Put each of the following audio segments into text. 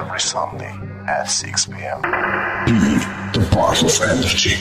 Every Sunday at 6 p.m. Be the part of energy.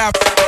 clap.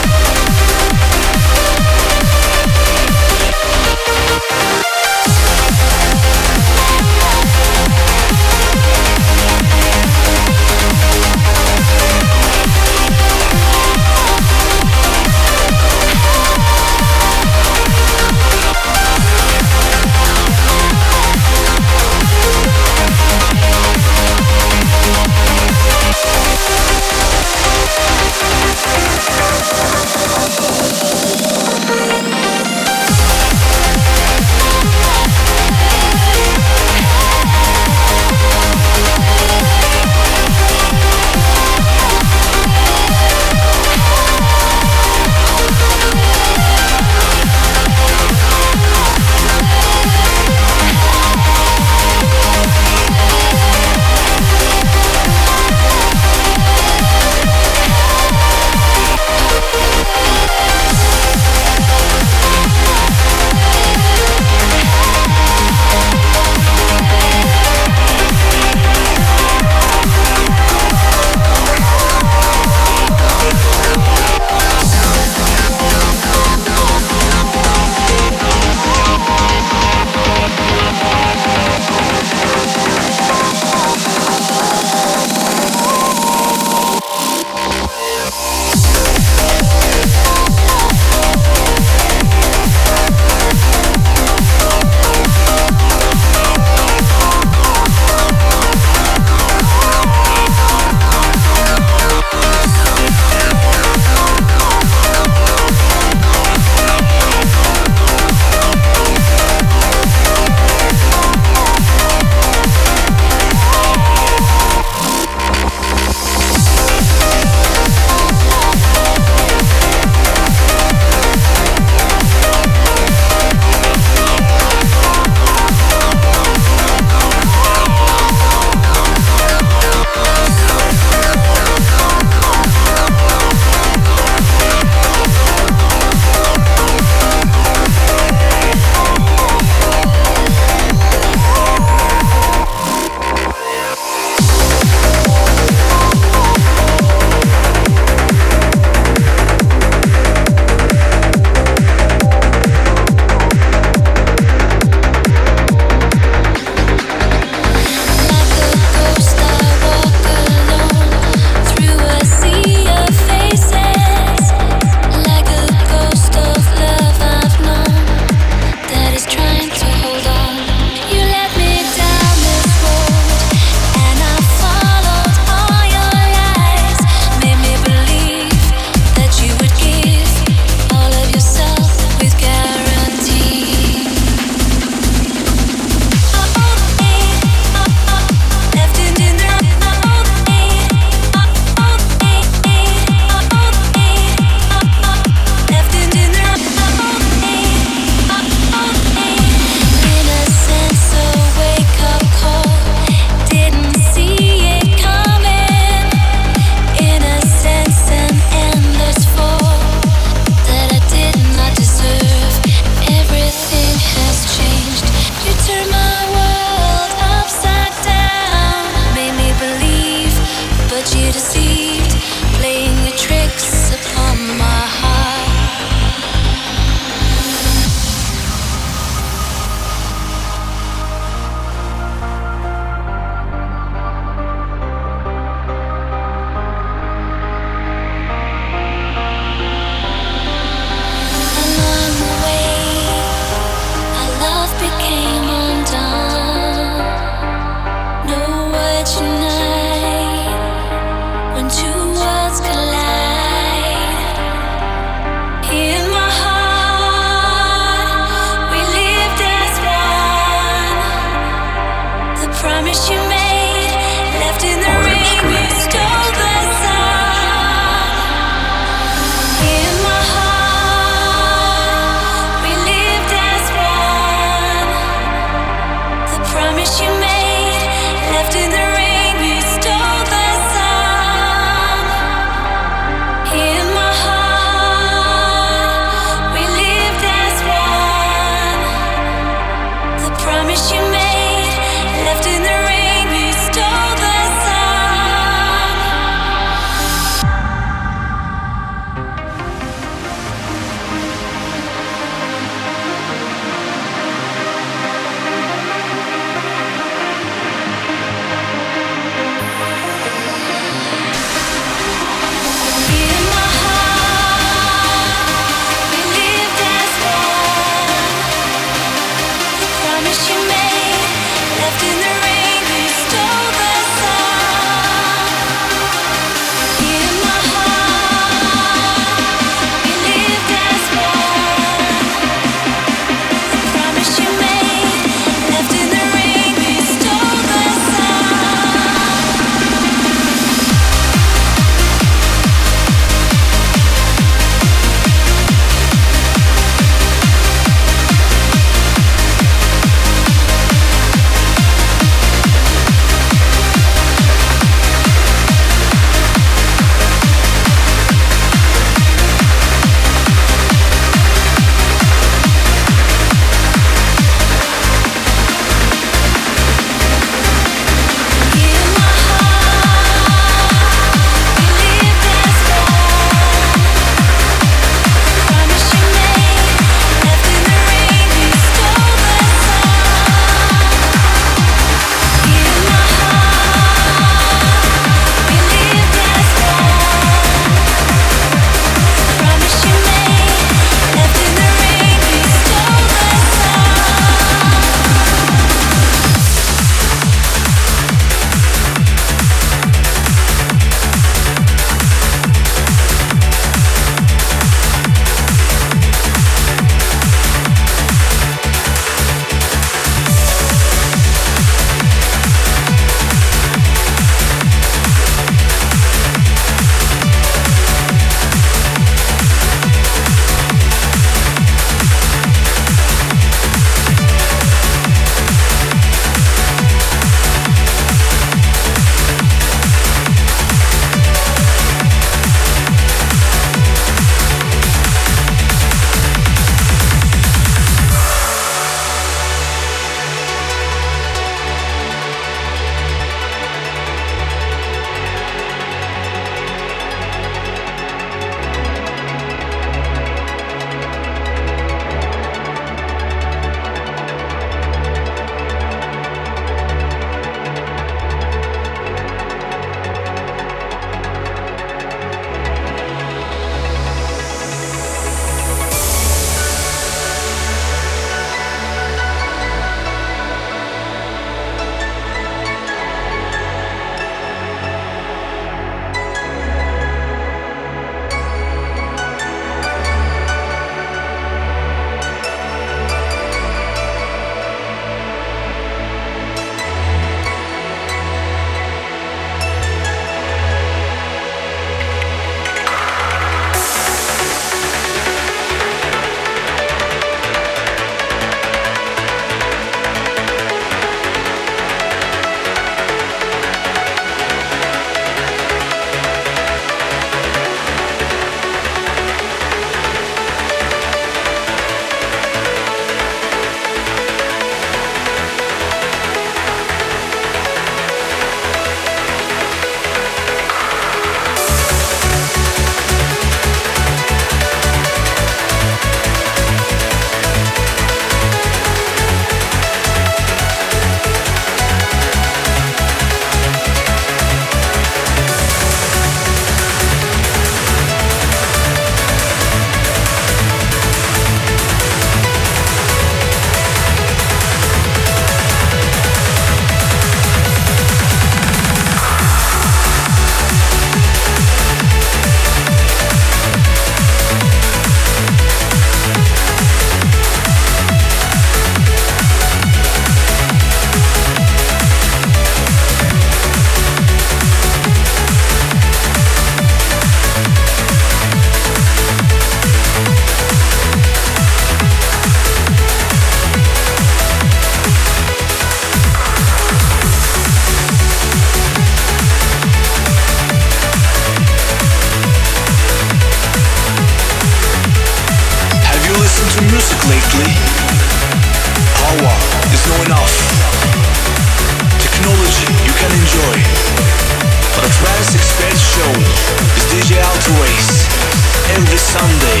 Every Sunday.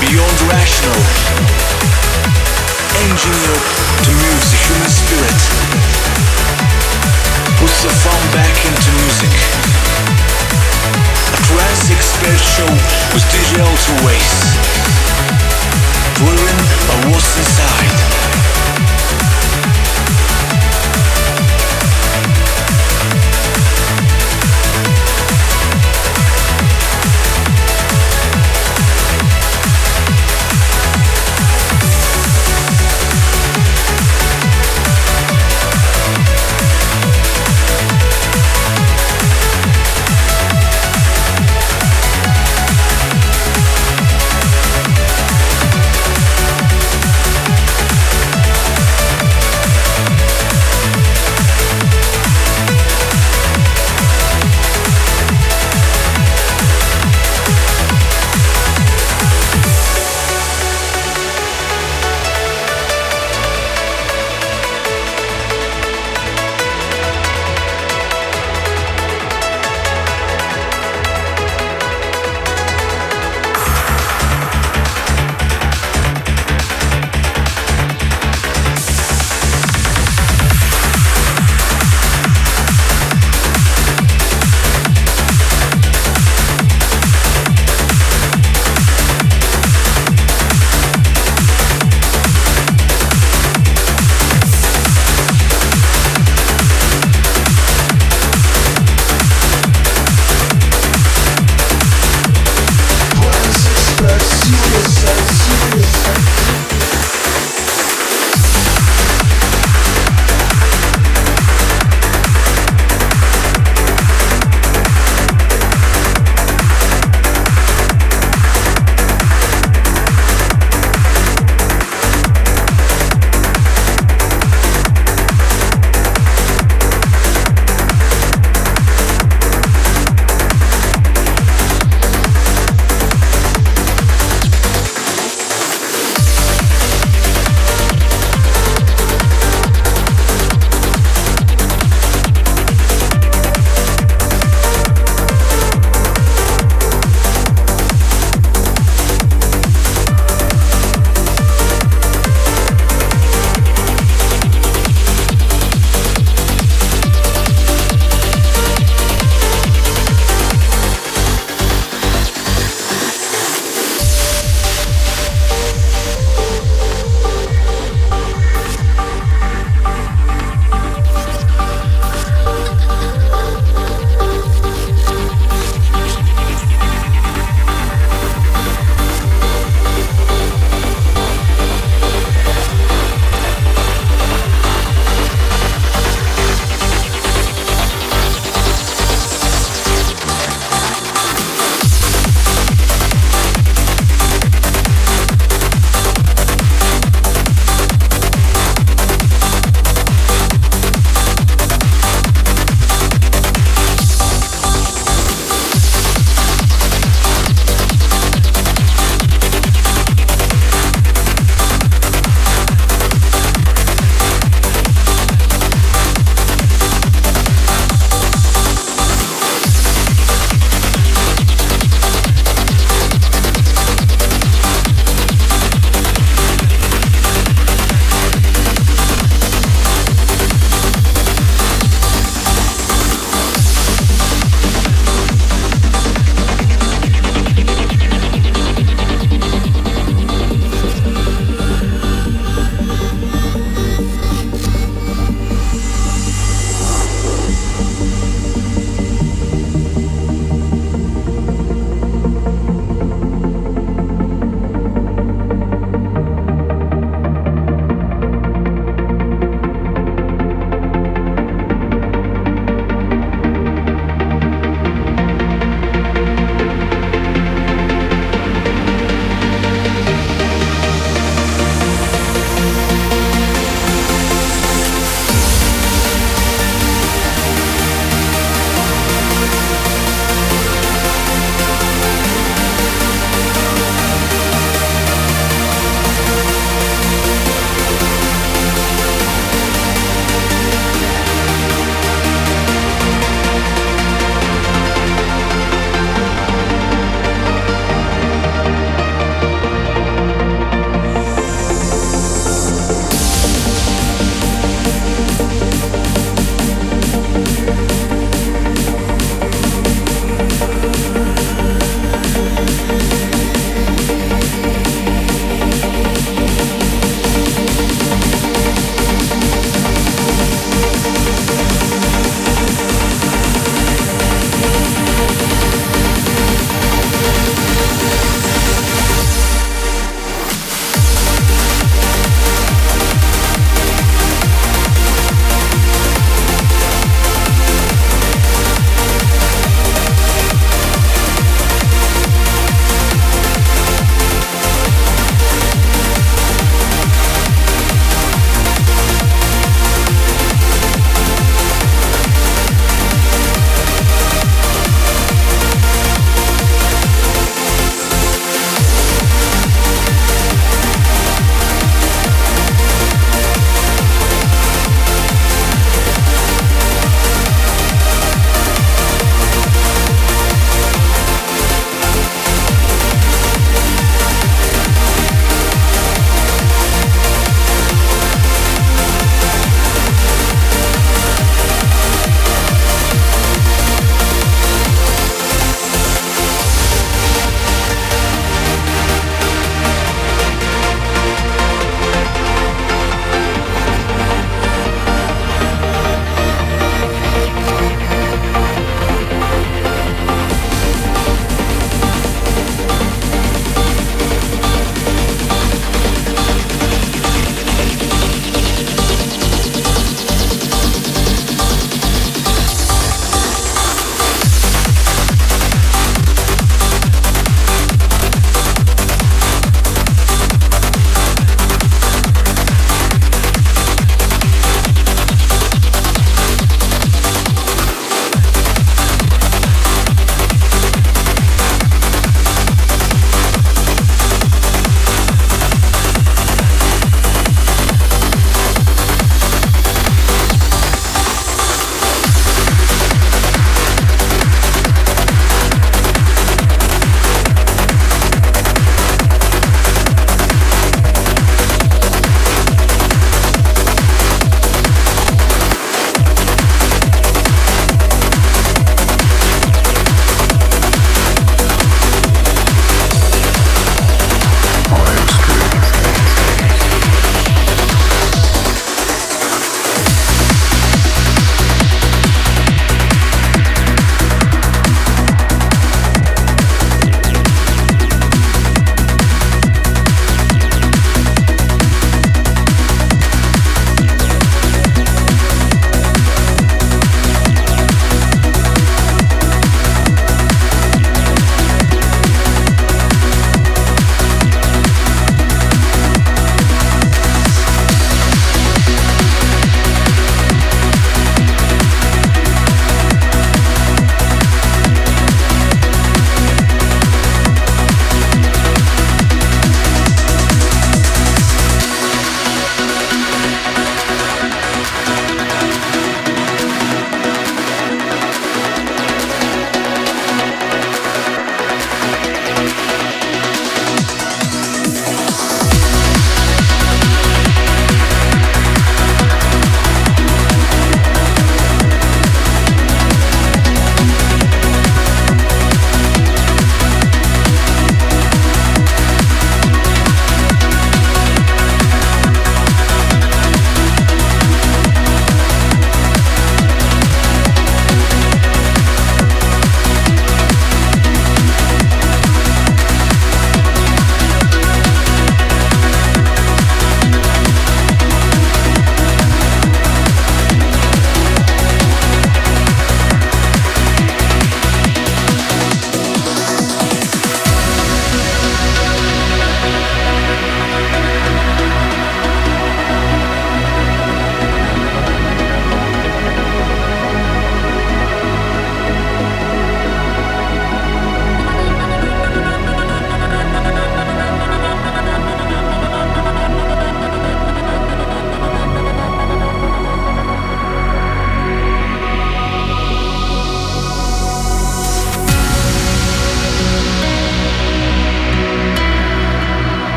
Beyond rational. Engineered to move the human spirit. Puts the fun back into music. A trance expert show with DJ Alterace. Driven by what's inside.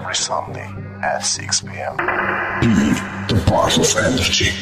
Every Sunday at 6 p.m. Be the of energy.